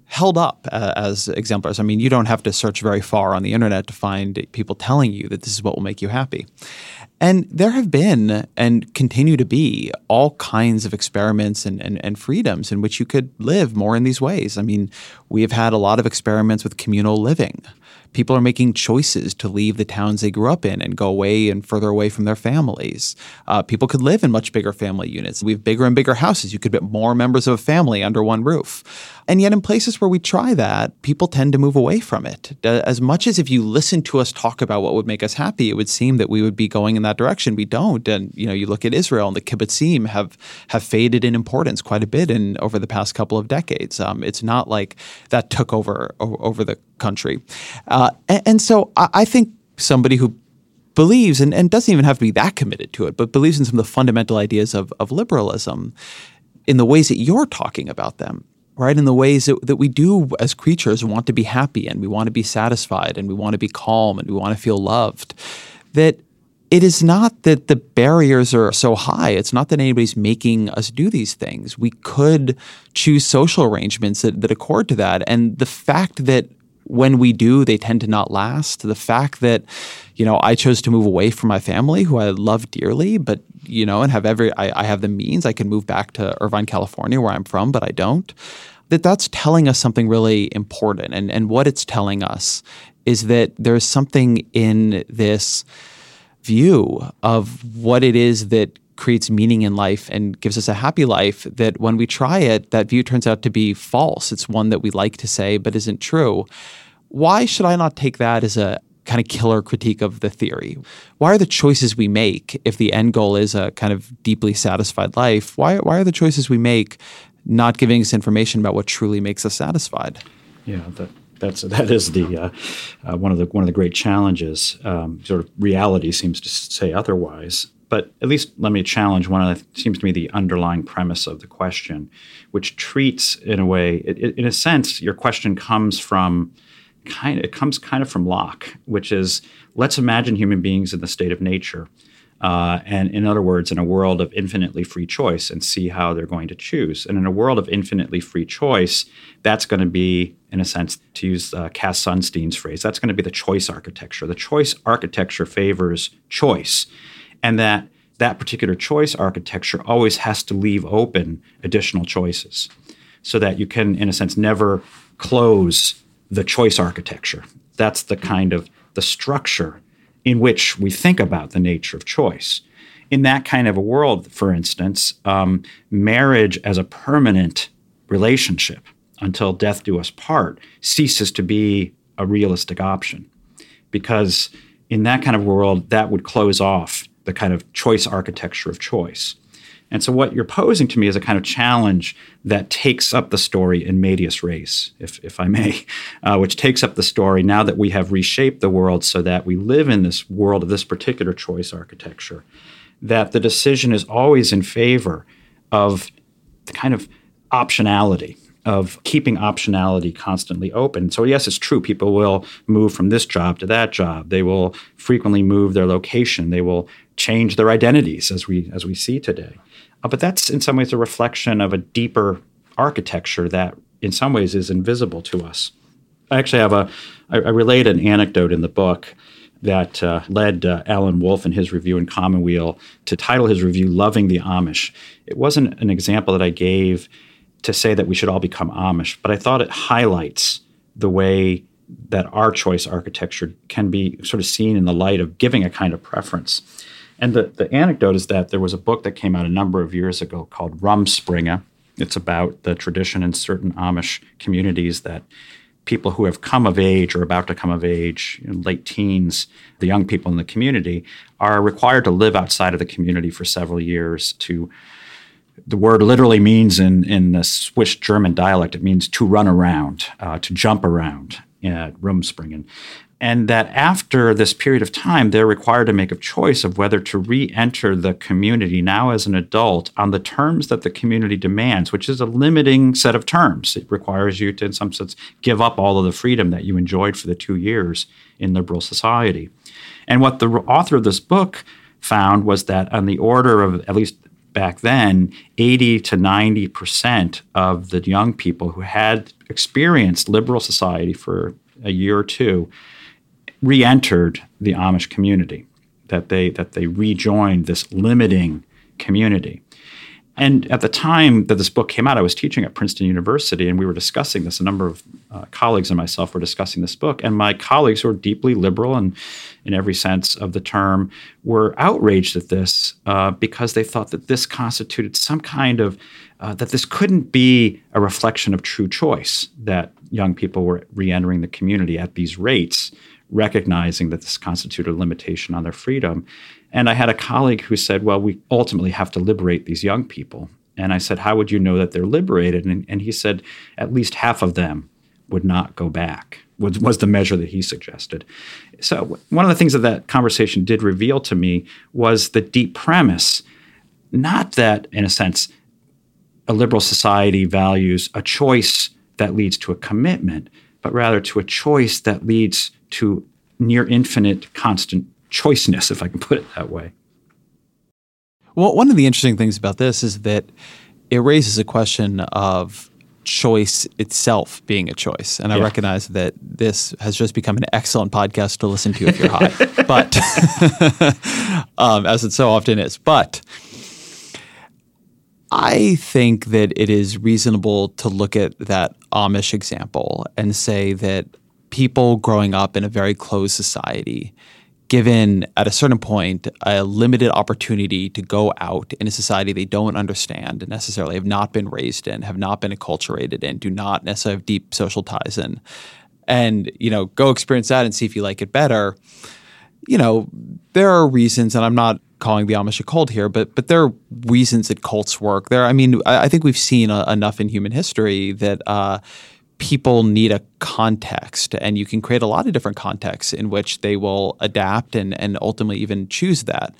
held up uh, as exemplars. I mean, you don't have to search very far on the internet to find people telling you that this is what will make you happy. And there have been and continue to be all kinds of experiments and, and, and, freedoms in which you could live more in these ways. I mean, we have had a lot of experiments with communal living. People are making choices to leave the towns they grew up in and go away and further away from their families. Uh, people could live in much bigger family units. We have bigger and bigger houses. You could get more members of a family under one roof. And yet, in places where we try that, people tend to move away from it. As much as if you listen to us talk about what would make us happy, it would seem that we would be going in that direction. We don't. And you know, you look at Israel and the kibbutzim have have faded in importance quite a bit in over the past couple of decades. Um, it's not like that took over over the country. Uh, and, and, so I, I think somebody who believes and, and doesn't even have to be that committed to it, but believes in some of the fundamental ideas of, of liberalism in the ways that you're talking about them right? In the ways that, that we do as creatures want to be happy and we want to be satisfied and we want to be calm and we want to feel loved. That it is not that the barriers are so high. It's not that anybody's making us do these things. We could choose social arrangements that, that accord to that. And the fact that when we do, they tend to not last. The fact that, you know, I chose to move away from my family, who I love dearly, but you know, and have every I, I have the means. I can move back to Irvine, California, where I'm from, but I don't. That that's telling us something really important, and and what it's telling us is that there's something in this view of what it is that creates meaning in life and gives us a happy life that when we try it, that view turns out to be false. It's one that we like to say but isn't true. Why should I not take that as a kind of killer critique of the theory? Why are the choices we make, if the end goal is a kind of deeply satisfied life, why, why are the choices we make not giving us information about what truly makes us satisfied? Yeah, that, that's that is the uh, uh, one of the one of the great challenges. Um, sort of reality seems to say otherwise. But at least let me challenge one of the, seems to me the underlying premise of the question, which treats in a way, it, it, in a sense, your question comes from kind of, it comes kind of from Locke, which is let's imagine human beings in the state of nature. Uh, and in other words, in a world of infinitely free choice and see how they're going to choose. And in a world of infinitely free choice, that's going to be, in a sense, to use uh, Cass Sunstein's phrase, that's going to be the choice architecture. The choice architecture favors choice and that that particular choice architecture always has to leave open additional choices so that you can in a sense never close the choice architecture. That's the kind of the structure in which we think about the nature of choice. In that kind of a world for instance um, marriage as a permanent relationship until death do us part ceases to be a realistic option. Because in that kind of world that would close off the kind of choice architecture of choice. And so, what you're posing to me is a kind of challenge that takes up the story in medias res, if, if I may, uh, which takes up the story now that we have reshaped the world so that we live in this world of this particular choice architecture, that the decision is always in favor of the kind of optionality of keeping optionality constantly open. So, yes, it's true. People will move from this job to that job. They will frequently move their location. They will change their identities as we as we see today. Uh, but that's in some ways a reflection of a deeper architecture that, in some ways, is invisible to us. I actually have a I, I relate an anecdote in the book that uh, led uh, Alan Wolfe in his review in Commonweal to title his review "Loving the Amish." It wasn't an example that I gave to say that we should all become Amish, but I thought it highlights the way that our choice architecture can be sort of seen in the light of giving a kind of preference. And the, the anecdote is that there was a book that came out a number of years ago called Rumspringa. It's about the tradition in certain Amish communities that people who have come of age or about to come of age, know, late teens, the young people in the community, are required to live outside of the community for several years to the word literally means in, in the Swiss German dialect, it means to run around, uh, to jump around at Rumspringen and that after this period of time, they're required to make a choice of whether to re enter the community now as an adult on the terms that the community demands, which is a limiting set of terms. It requires you to, in some sense, give up all of the freedom that you enjoyed for the two years in liberal society. And what the author of this book found was that on the order of, at least back then, 80 to 90 percent of the young people who had experienced liberal society for a year or two re-entered the Amish community, that they that they rejoined this limiting community. And at the time that this book came out, I was teaching at Princeton University, and we were discussing this. A number of uh, colleagues and myself were discussing this book, and my colleagues, who are deeply liberal and in every sense of the term, were outraged at this uh, because they thought that this constituted some kind of uh, that this couldn't be a reflection of true choice that young people were re-entering the community at these rates recognizing that this constituted a limitation on their freedom. And I had a colleague who said, Well, we ultimately have to liberate these young people. And I said, How would you know that they're liberated? And, and he said, At least half of them would not go back, was, was the measure that he suggested. So, one of the things that that conversation did reveal to me was the deep premise not that, in a sense, a liberal society values a choice that leads to a commitment, but rather to a choice that leads to near infinite constant choiceness, if I can put it that way. Well, one of the interesting things about this is that it raises a question of choice itself being a choice. And I yeah. recognize that this has just become an excellent podcast to listen to if you're high, but um, as it so often is. But I think that it is reasonable to look at that Amish example and say that people growing up in a very closed society, given at a certain point a limited opportunity to go out in a society they don't understand and necessarily have not been raised in, have not been acculturated in, do not necessarily have deep social ties in, and you know go experience that and see if you like it better. You know, there are reasons, and I'm not calling the Amish a cult here, but but there are reasons that cults work. There, I mean, I, I think we've seen a, enough in human history that. Uh, people need a context and you can create a lot of different contexts in which they will adapt and, and ultimately even choose that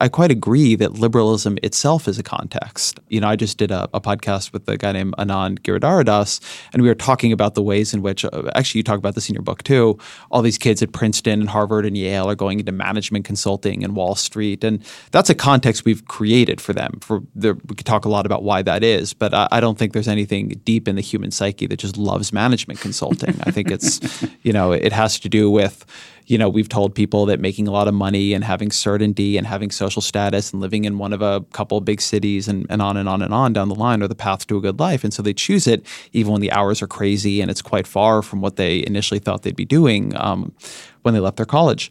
I quite agree that liberalism itself is a context. You know, I just did a, a podcast with a guy named Anand Giridharadas, and we were talking about the ways in which, uh, actually, you talk about this in your book too. All these kids at Princeton and Harvard and Yale are going into management consulting and Wall Street, and that's a context we've created for them. For the, we could talk a lot about why that is, but I, I don't think there's anything deep in the human psyche that just loves management consulting. I think it's, you know, it has to do with you know, we've told people that making a lot of money and having certainty and having social status and living in one of a couple of big cities and, and on and on and on down the line are the path to a good life. And so they choose it even when the hours are crazy and it's quite far from what they initially thought they'd be doing um, when they left their college.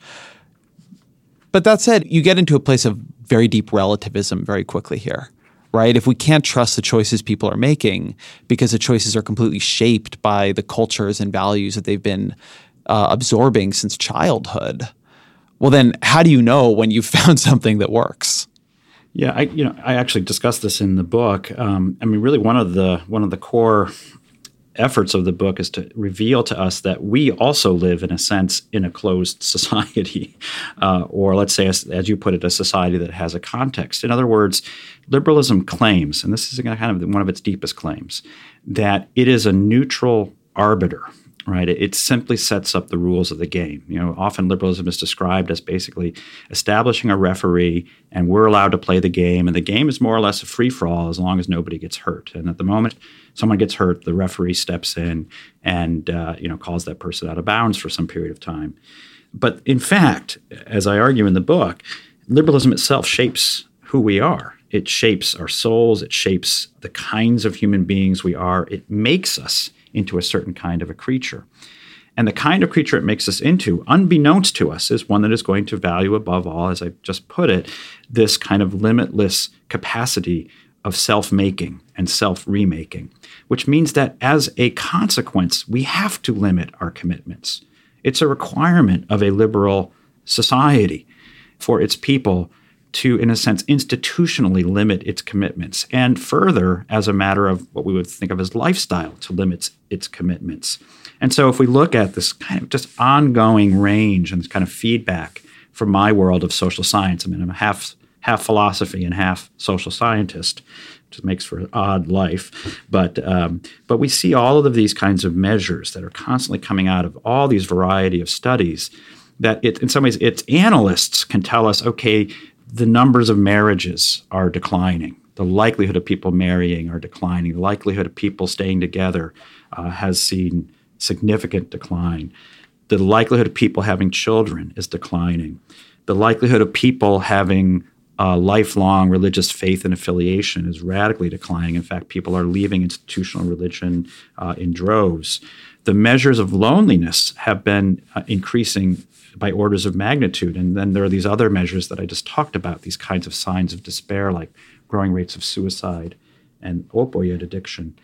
But that said, you get into a place of very deep relativism very quickly here right? If we can't trust the choices people are making because the choices are completely shaped by the cultures and values that they've been uh, absorbing since childhood, well, then how do you know when you've found something that works? Yeah, I you know I actually discussed this in the book. Um, I mean, really one of the one of the core efforts of the book is to reveal to us that we also live, in a sense, in a closed society, uh, or let's say, as, as, you put it, a society that has a context. In other words, liberalism claims, and this is kind of one of its deepest claims, that it is a neutral arbiter right? It, simply sets up the rules of the game. You know, often liberalism is described as basically establishing a referee, and we're allowed to play the game, and the game is more or less a free for all as long as nobody gets hurt. And at the moment someone gets hurt, the referee steps in and uh, you know calls that person out of bounds for some period of time. But in fact, as I argue in the book, liberalism itself shapes who we are. It shapes our souls. It shapes the kinds of human beings we are. It makes us into a certain kind of a creature. And the kind of creature it makes us into, unbeknownst to us, is one that is going to value above all, as I just put it, this kind of limitless capacity of self making and self remaking, which means that as a consequence, we have to limit our commitments. It's a requirement of a liberal society for its people to, in a sense, institutionally limit its commitments, and further, as a matter of what we would think of as lifestyle, to limit its commitments. And so, if we look at this kind of just ongoing range and this kind of feedback from my world of social science, I mean, I'm half half philosophy and half social scientist, which makes for an odd life. But um, but we see all of these kinds of measures that are constantly coming out of all these variety of studies. That it, in some ways, its analysts can tell us, okay, the numbers of marriages are declining. The likelihood of people marrying are declining. The likelihood of people staying together uh, has seen significant decline. The likelihood of people having children is declining. The likelihood of people having uh, lifelong religious faith and affiliation is radically declining. In fact, people are leaving institutional religion uh, in droves. The measures of loneliness have been uh, increasing by orders of magnitude. And then there are these other measures that I just talked about, these kinds of signs of despair, like growing rates of suicide and opioid addiction.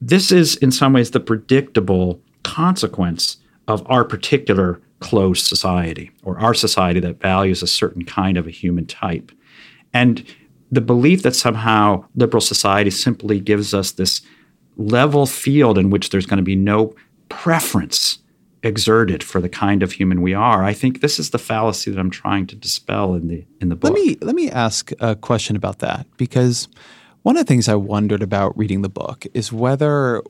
This is, in some ways, the predictable consequence of our particular closed society or our society that values a certain kind of a human type. And the belief that somehow liberal society simply gives us this level field in which there's going to be no preference exerted for the kind of human we are. I think this is the fallacy that I'm trying to dispel in the in the book. Let me let me ask a question about that because one of the things I wondered about reading the book is whether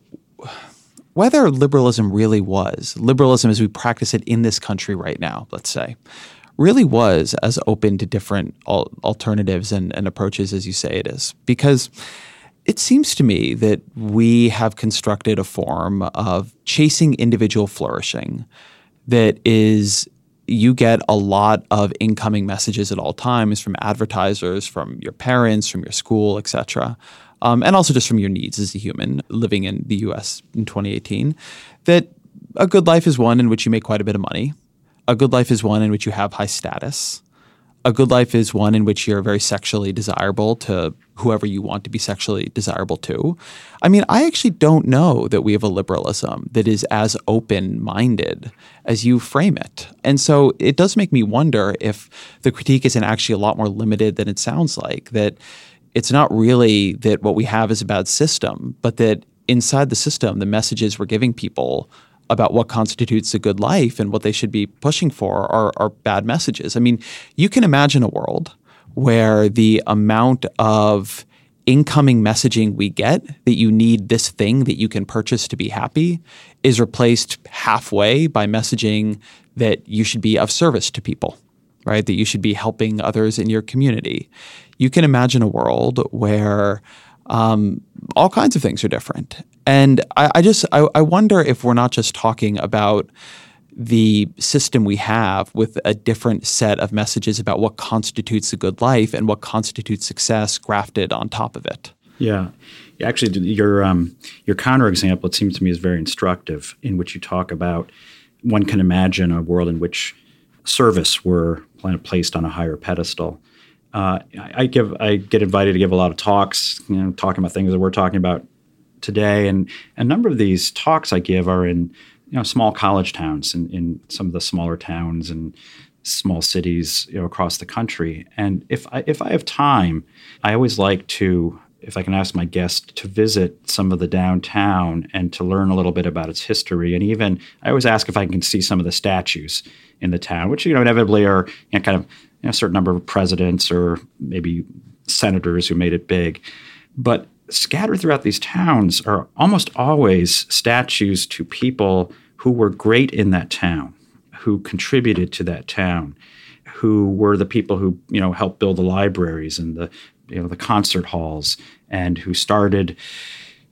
whether liberalism really was liberalism as we practice it in this country right now, let's say, really was as open to different al- alternatives and, and approaches as you say it is. Because it seems to me that we have constructed a form of chasing individual flourishing that is you get a lot of incoming messages at all times from advertisers, from your parents, from your school, etc., um, and also just from your needs as a human living in the U.S. in 2018. That a good life is one in which you make quite a bit of money. A good life is one in which you have high status a good life is one in which you're very sexually desirable to whoever you want to be sexually desirable to. I mean, I actually don't know that we have a liberalism that is as open minded as you frame it. And so it does make me wonder if the critique isn't actually a lot more limited than it sounds like, that it's not really that what we have is a bad system, but that inside the system, the messages we're giving people about what constitutes a good life and what they should be pushing for are, are bad messages. I mean, you can imagine a world where the amount of incoming messaging we get that you need this thing that you can purchase to be happy is replaced halfway by messaging that you should be of service to people, right? That you should be helping others in your community. You can imagine a world where um, all kinds of things are different. And I, I just I, I wonder if we're not just talking about the system we have with a different set of messages about what constitutes a good life and what constitutes success grafted on top of it. Yeah. Actually, your um, your counterexample, it seems to me, is very instructive. In which you talk about one can imagine a world in which service were placed on a higher pedestal, uh, I give I get invited to give a lot of talks, you know, talking about things that we're talking about today, and a number of these talks I give are in you know small college towns in, in some of the smaller towns and small cities you know across the country. And if I if I have time, I always like to if I can ask my guest to visit some of the downtown and to learn a little bit about its history. And even I always ask if I can see some of the statues in the town, which you know inevitably are you know, kind of you know, a certain number of presidents or maybe senators who made it big. But scattered throughout these towns are almost always statues to people who were great in that town, who contributed to that town, who were the people who you know helped build the libraries and the you know the concert halls, and who started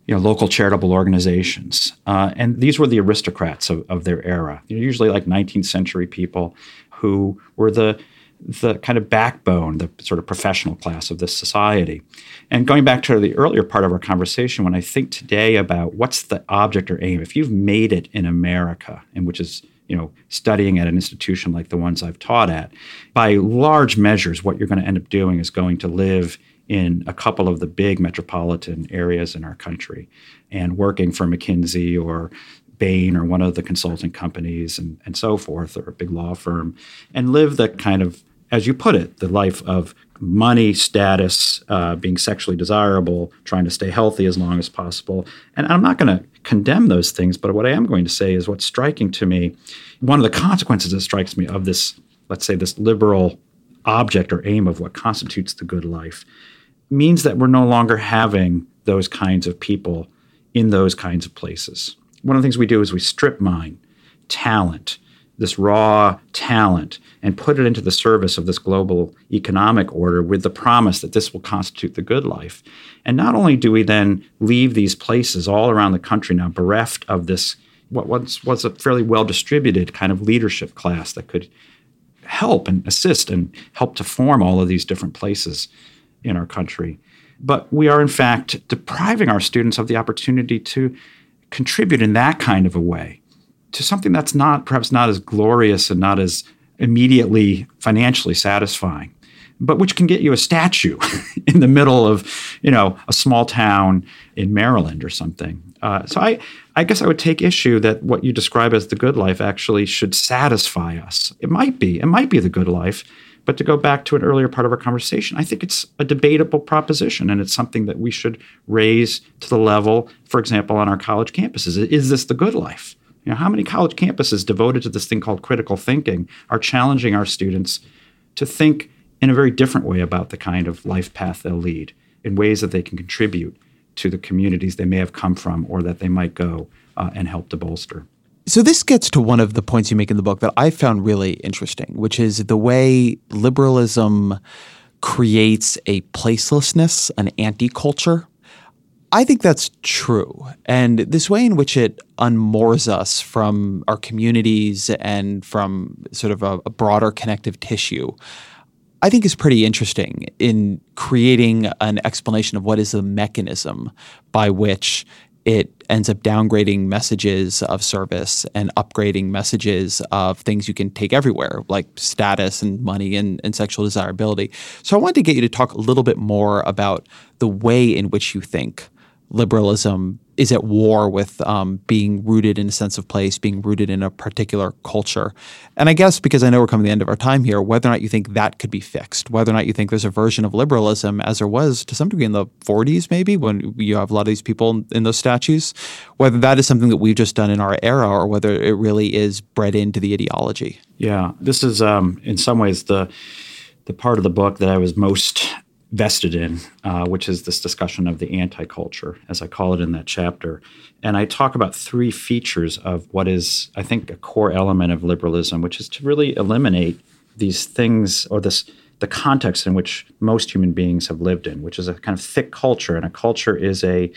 you know local charitable organizations. Uh, and these were the aristocrats of, of their era. Know, usually like 19th century people who were the the kind of backbone, the sort of professional class of this society. And going back to the earlier part of our conversation, when I think today about what's the object or aim, if you've made it in America, and which is you know studying at an institution like the ones I've taught at, by large measures, what you're going to end up doing is going to live in a couple of the big metropolitan areas in our country and working for McKinsey or Bain or one of the consulting companies and, and so forth, or a big law firm, and live the kind of, as you put it, the life of money, status, uh, being sexually desirable, trying to stay healthy as long as possible. And I'm not going to condemn those things, but what I am going to say is what's striking to me, one of the consequences that strikes me of this, let's say, this liberal object or aim of what constitutes the good life means that we're no longer having those kinds of people in those kinds of places one of the things we do is we strip mine talent, this raw talent, and put it into the service of this global economic order with the promise that this will constitute the good life. And not only do we then leave these places all around the country now bereft of this, what once was a fairly well distributed kind of leadership class that could help and assist and help to form all of these different places in our country. But we are, in fact, depriving our students of the opportunity to contribute in that kind of a way to something that's not perhaps not as glorious and not as immediately financially satisfying but which can get you a statue in the middle of you know a small town in maryland or something uh, so I, I guess i would take issue that what you describe as the good life actually should satisfy us it might be it might be the good life but to go back to an earlier part of our conversation, I think it's a debatable proposition, and it's something that we should raise to the level, for example, on our college campuses. Is this the good life? You know, how many college campuses devoted to this thing called critical thinking are challenging our students to think in a very different way about the kind of life path they'll lead, in ways that they can contribute to the communities they may have come from or that they might go uh, and help to bolster. So this gets to one of the points you make in the book that I found really interesting, which is the way liberalism creates a placelessness, an anti-culture. I think that's true. And this way in which it unmoors us from our communities and from sort of a, a broader connective tissue, I think is pretty interesting in creating an explanation of what is the mechanism by which it ends up downgrading messages of service and upgrading messages of things you can take everywhere, like status and money and, and sexual desirability. So I wanted to get you to talk a little bit more about the way in which you think liberalism is at war with um, being rooted in a sense of place, being rooted in a particular culture. And I guess because I know we're coming to the end of our time here, whether or not you think that could be fixed, whether or not you think there's a version of liberalism as there was to some degree in the 40s, maybe when you have a lot of these people in those statues, whether that is something that we've just done in our era or whether it really is bred into the ideology. Yeah, this is um, in some ways the the part of the book that I was most vested in, uh, which is this discussion of the anti culture, as I call it in that chapter. And I talk about three features of what is, I think, a core element of liberalism, which is to really eliminate these things or this the context in which most human beings have lived in, which is a kind of thick culture. And a culture is a,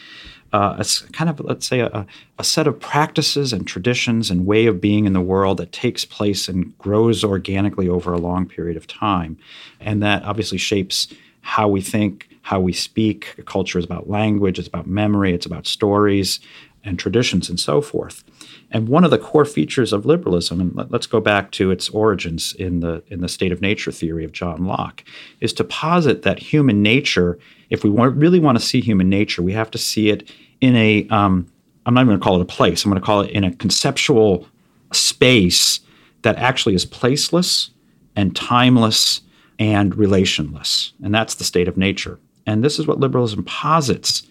uh, a kind of, let's say, a, a set of practices and traditions and way of being in the world that takes place and grows organically over a long period of time. And that obviously shapes how we think, how we speak. Culture is about language, it's about memory, it's about stories and traditions and so forth. And one of the core features of liberalism, and let, us go back to its origins in the in the state of nature theory of John Locke, is to posit that human nature, if we want, really want to see human nature, we have to see it in a um, I'm not even going to call it a place. I'm going to call it in a conceptual space that actually is placeless and timeless and relationless. And that's the state of nature. And this is what liberalism posits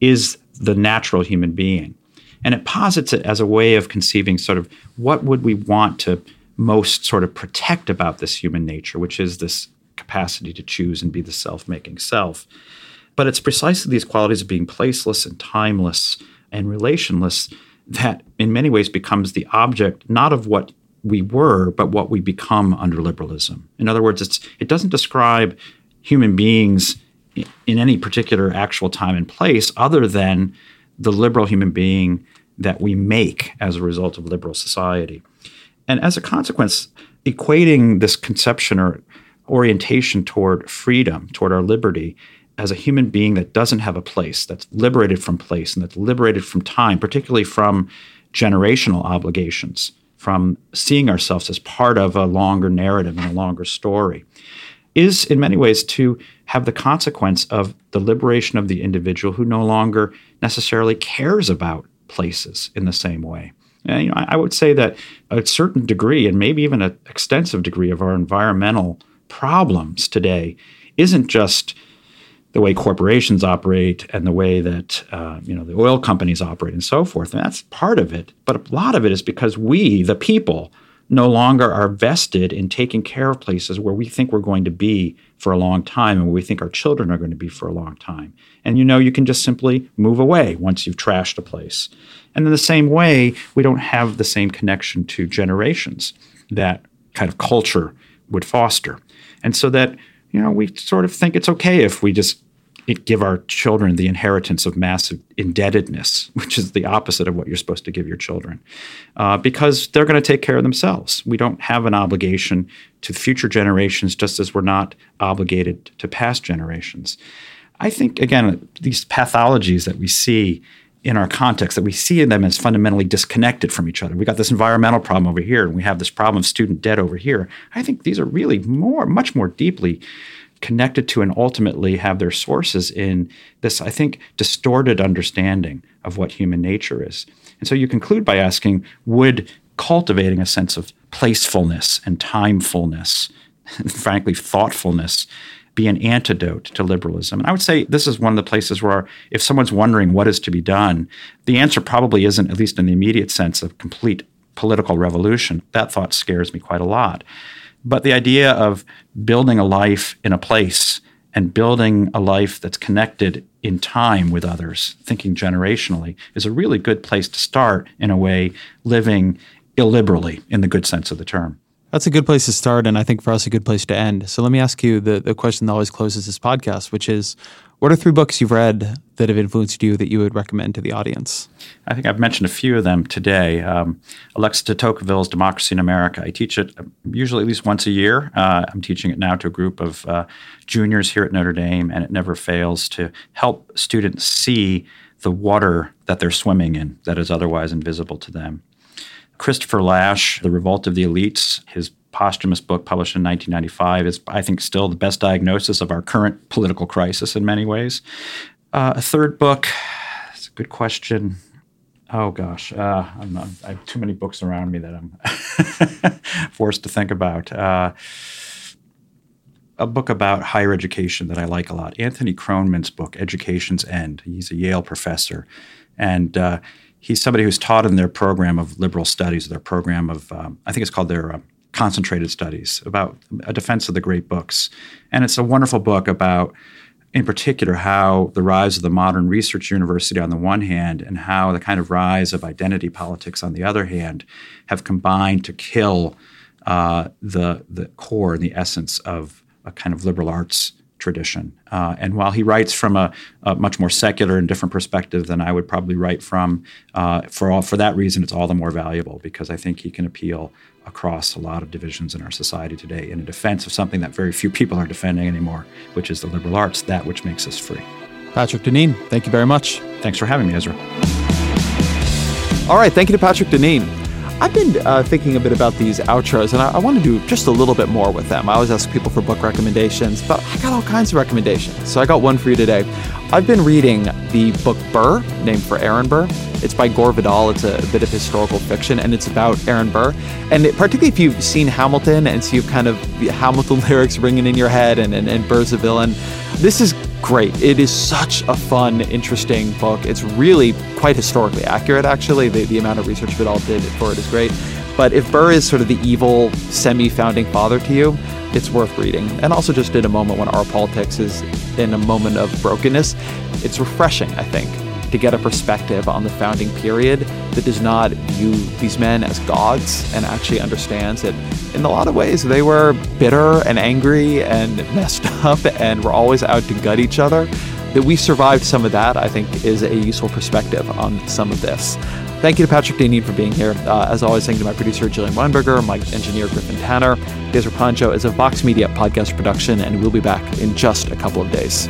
is the natural human being. And it posits it as a way of conceiving sort of what would we want to most sort of protect about this human nature, which is this capacity to choose and be the self making self. But it's precisely these qualities of being placeless and timeless and relationless that in many ways becomes the object not of what we were, but what we become under liberalism. In other words, it's it doesn't describe human beings in any particular actual time and place other than the liberal human being that we make as a result of liberal society. And as a consequence, equating this conception or orientation toward freedom, toward our liberty, as a human being that doesn't have a place, that's liberated from place and that's liberated from time, particularly from generational obligations, from seeing ourselves as part of a longer narrative and a longer story. is in many ways to have the consequence of the liberation of the individual who no longer necessarily cares about places in the same way. And, you know, I, I would say that a certain degree, and maybe even an extensive degree, of our environmental problems today isn't just the way corporations operate and the way that uh, you know the oil companies operate and so forth. And that's part of it, but a lot of it is because we, the people, no longer are vested in taking care of places where we think we're going to be for a long time and where we think our children are going to be for a long time. And you know, you can just simply move away once you've trashed a place. And in the same way, we don't have the same connection to generations that kind of culture would foster. And so that, you know, we sort of think it's okay if we just give our children the inheritance of massive indebtedness, which is the opposite of what you're supposed to give your children, uh, because they're going to take care of themselves. We don't have an obligation to future generations, just as we're not obligated to past generations. I think, again, these pathologies that we see in our context, that we see them as fundamentally disconnected from each other. We got this environmental problem over here, and we have this problem of student debt over here. I think these are really more, much more deeply connected to and ultimately have their sources in this, I think, distorted understanding of what human nature is. And so you conclude by asking would cultivating a sense of placefulness and timefulness, frankly, thoughtfulness, be an antidote to liberalism? And I would say this is one of the places where, if someone's wondering what is to be done, the answer probably isn't, at least in the immediate sense, of complete political revolution. That thought scares me quite a lot. But the idea of building a life in a place and building a life that's connected in time with others, thinking generationally, is a really good place to start in a way, living illiberally in the good sense of the term. That's a good place to start, and I think for us, a good place to end. So let me ask you the, the question that always closes this podcast, which is what are three books you've read that have influenced you that you would recommend to the audience? I think I've mentioned a few of them today. Um, Alexis de Tocqueville's Democracy in America. I teach it usually at least once a year. Uh, I'm teaching it now to a group of uh, juniors here at Notre Dame, and it never fails to help students see the water that they're swimming in that is otherwise invisible to them. Christopher Lasch, The Revolt of the Elites, his posthumous book published in 1995 is, I think, still the best diagnosis of our current political crisis in many ways. Uh, a third book, it's a good question. Oh gosh, uh, not, i have too many books around me that I'm forced to think about. Uh, a book about higher education that I like a lot. Anthony Kronman's book, Education's End. He's a Yale professor, and uh, he's somebody who's taught in their program of liberal studies, their program of um, I think it's called their uh, concentrated studies about a defense of the great books. And it's a wonderful book about, in particular, how the rise of the modern research university on the one hand and how the kind of rise of identity politics on the other hand have combined to kill uh, the, the core and the essence of a kind of liberal arts tradition. Uh, and while he writes from a, a, much more secular and different perspective than I would probably write from, uh, for all for that reason, it's all the more valuable because I think he can appeal across a lot of divisions in our society today in a defense of something that very few people are defending anymore, which is the liberal arts, that which makes us free. Patrick Deneen, thank you very much. Thanks for having me, Ezra. All right, thank you to Patrick Deneen. I've been uh, thinking a bit about these outros, and I, I want to do just a little bit more with them. I always ask people for book recommendations, but I got all kinds of recommendations. So I got one for you today. I've been reading the book Burr, named for Aaron Burr. It's by Gore Vidal. It's a bit of historical fiction, and it's about Aaron Burr. And it, particularly if you've seen Hamilton and so you've kind of Hamilton lyrics ringing in your head, and, and, and Burr's a villain, this is great. It is such a fun, interesting book. It's really quite historically accurate, actually. The, the amount of research Vidal did for it is great. But if Burr is sort of the evil, semi founding father to you, it's worth reading. And also, just in a moment when our politics is in a moment of brokenness, it's refreshing, I think, to get a perspective on the founding period that does not view these men as gods and actually understands that in a lot of ways they were bitter and angry and messed up and were always out to gut each other. That we survived some of that, I think, is a useful perspective on some of this. Thank you to Patrick Deneen for being here. Uh, as always, thank you to my producer, Jillian Weinberger, my engineer, Griffin Tanner. Ezra Klein Show is a Vox Media podcast production, and we'll be back in just a couple of days.